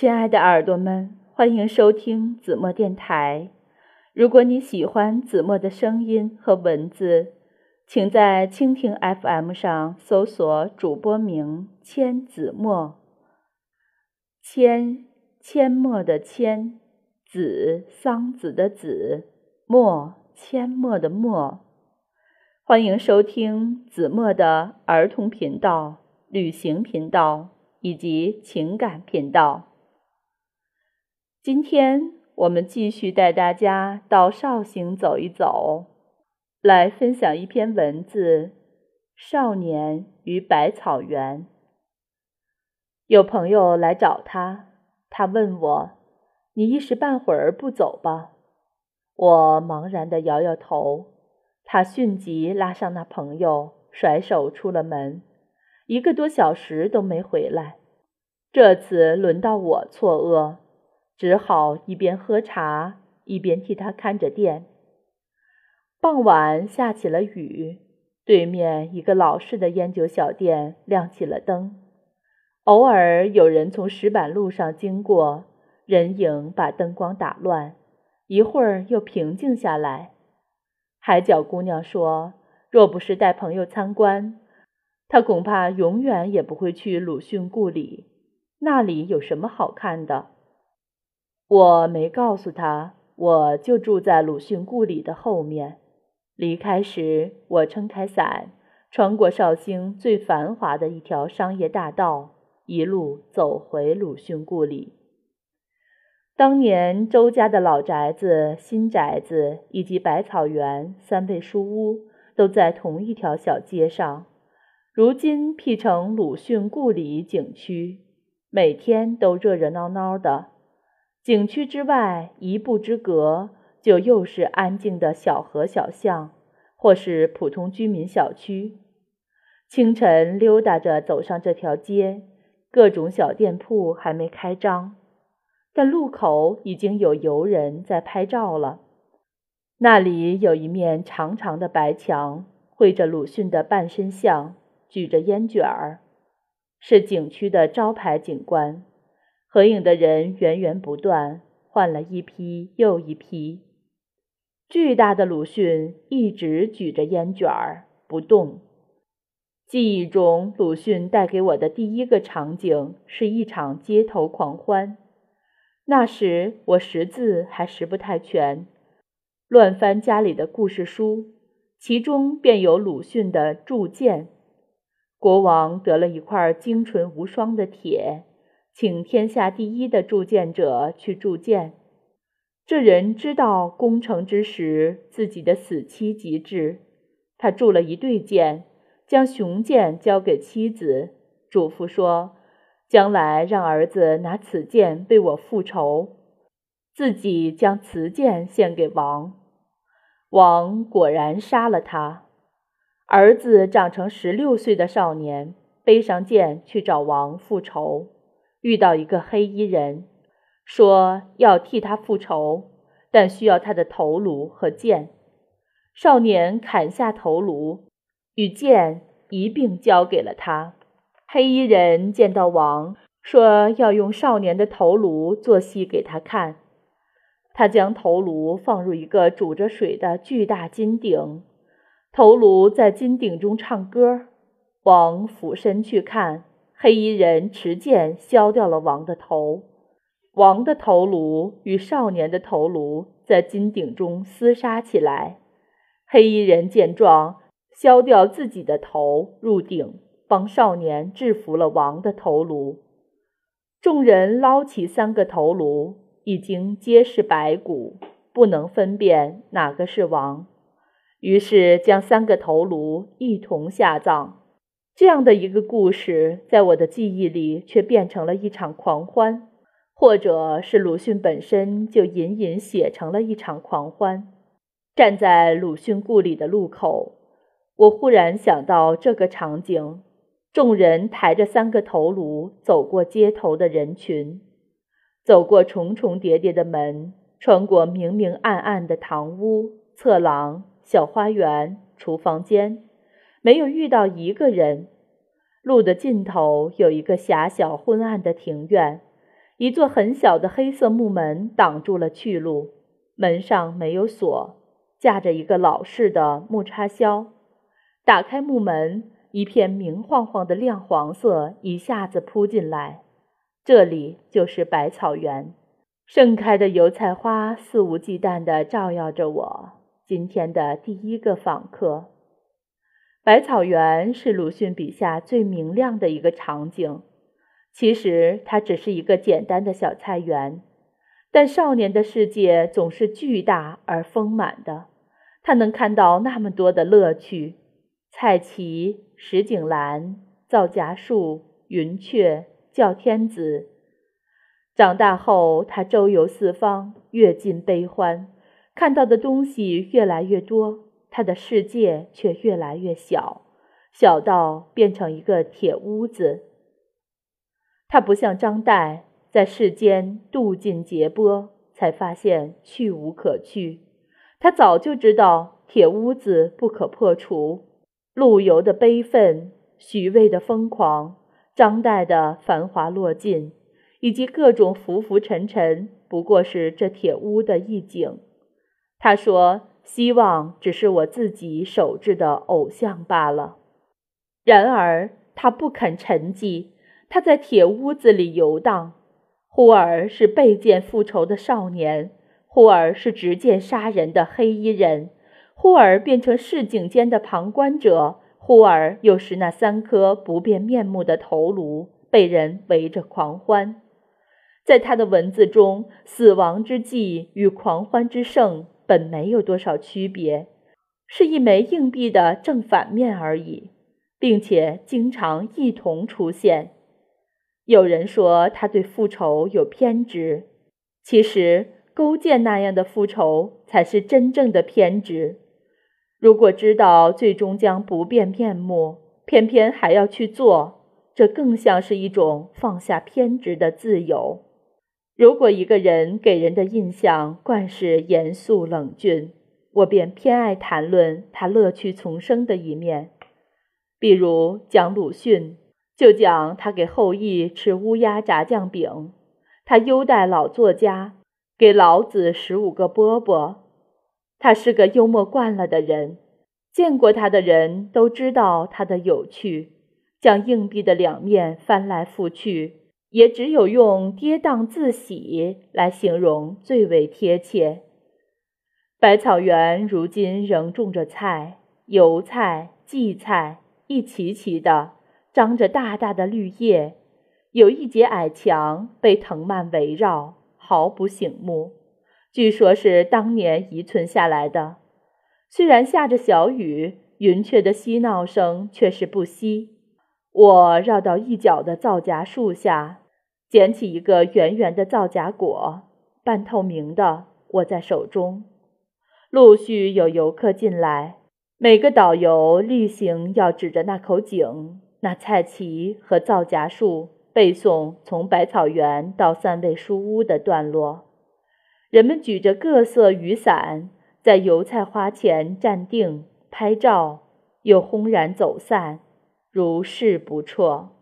亲爱的耳朵们，欢迎收听子墨电台。如果你喜欢子墨的声音和文字，请在蜻蜓 FM 上搜索主播名千子墨。千，阡陌的阡，子，桑子的子，墨，阡陌的墨。欢迎收听子墨的儿童频道、旅行频道以及情感频道。今天我们继续带大家到绍兴走一走，来分享一篇文字《少年与百草园》。有朋友来找他，他问我：“你一时半会儿不走吧？”我茫然地摇摇头。他迅即拉上那朋友，甩手出了门，一个多小时都没回来。这次轮到我错愕。只好一边喝茶，一边替他看着店。傍晚下起了雨，对面一个老式的烟酒小店亮起了灯，偶尔有人从石板路上经过，人影把灯光打乱，一会儿又平静下来。海角姑娘说：“若不是带朋友参观，她恐怕永远也不会去鲁迅故里。那里有什么好看的？”我没告诉他，我就住在鲁迅故里的后面。离开时，我撑开伞，穿过绍兴最繁华的一条商业大道，一路走回鲁迅故里。当年周家的老宅子、新宅子以及百草园、三味书屋都在同一条小街上，如今辟成鲁迅故里景区，每天都热热闹闹的。景区之外一步之隔，就又是安静的小河小巷，或是普通居民小区。清晨溜达着走上这条街，各种小店铺还没开张，但路口已经有游人在拍照了。那里有一面长长的白墙，绘着鲁迅的半身像，举着烟卷儿，是景区的招牌景观。合影的人源源不断，换了一批又一批。巨大的鲁迅一直举着烟卷儿不动。记忆中，鲁迅带给我的第一个场景是一场街头狂欢。那时我识字还识不太全，乱翻家里的故事书，其中便有鲁迅的《铸剑》。国王得了一块精纯无双的铁。请天下第一的铸剑者去铸剑。这人知道攻城之时自己的死期即至，他铸了一对剑，将雄剑交给妻子，嘱咐说：“将来让儿子拿此剑为我复仇。”自己将瓷剑献给王，王果然杀了他。儿子长成十六岁的少年，背上剑去找王复仇。遇到一个黑衣人，说要替他复仇，但需要他的头颅和剑。少年砍下头颅，与剑一并交给了他。黑衣人见到王，说要用少年的头颅做戏给他看。他将头颅放入一个煮着水的巨大金鼎，头颅在金鼎中唱歌。王俯身去看。黑衣人持剑削掉了王的头，王的头颅与少年的头颅在金鼎中厮杀起来。黑衣人见状，削掉自己的头入鼎，帮少年制服了王的头颅。众人捞起三个头颅，已经皆是白骨，不能分辨哪个是王，于是将三个头颅一同下葬。这样的一个故事，在我的记忆里却变成了一场狂欢，或者是鲁迅本身就隐隐写成了一场狂欢。站在鲁迅故里的路口，我忽然想到这个场景：众人抬着三个头颅走过街头的人群，走过重重叠叠的门，穿过明明暗暗的堂屋、侧廊、小花园、厨房间。没有遇到一个人。路的尽头有一个狭小昏暗的庭院，一座很小的黑色木门挡住了去路，门上没有锁，架着一个老式的木插销。打开木门，一片明晃晃的亮黄色一下子扑进来。这里就是百草园，盛开的油菜花肆无忌惮地照耀着我。今天的第一个访客。百草园是鲁迅笔下最明亮的一个场景。其实它只是一个简单的小菜园，但少年的世界总是巨大而丰满的。他能看到那么多的乐趣：菜畦、石井栏、皂荚树、云雀、叫天子。长大后，他周游四方，阅尽悲欢，看到的东西越来越多，他的世界却越来越小，小到变成一个铁屋子。他不像张岱，在世间渡尽劫波，才发现去无可去。他早就知道铁屋子不可破除，陆游的悲愤，许巍的疯狂，张岱的繁华落尽，以及各种浮浮沉沉，不过是这铁屋的一景。他说：“希望只是我自己手制的偶像罢了。”然而他不肯沉寂。他在铁屋子里游荡，忽而是被剑复仇的少年，忽而是执剑杀人的黑衣人，忽而变成市井间的旁观者，忽而又是那三颗不变面目的头颅，被人围着狂欢。在他的文字中，死亡之际与狂欢之盛本没有多少区别，是一枚硬币的正反面而已，并且经常一同出现。有人说他对复仇有偏执，其实勾践那样的复仇才是真正的偏执。如果知道最终将不变面目，偏偏还要去做，这更像是一种放下偏执的自由。如果一个人给人的印象惯是严肃冷峻，我便偏爱谈论他乐趣丛生的一面，比如讲鲁迅。就讲他给后羿吃乌鸦炸酱饼，他优待老作家，给老子十五个饽饽。他是个幽默惯了的人，见过他的人都知道他的有趣。将硬币的两面翻来覆去，也只有用跌宕自喜来形容最为贴切。百草园如今仍种着菜，油菜、荠菜，一齐齐的。张着大大的绿叶，有一截矮墙被藤蔓围绕，毫不醒目。据说是当年遗存下来的。虽然下着小雨，云雀的嬉闹声却是不息。我绕到一角的皂荚树下，捡起一个圆圆的皂荚果，半透明的，握在手中。陆续有游客进来，每个导游例行要指着那口井。那菜畦和皂荚树背诵从百草园到三味书屋的段落，人们举着各色雨伞，在油菜花前站定拍照，又轰然走散，如是不辍。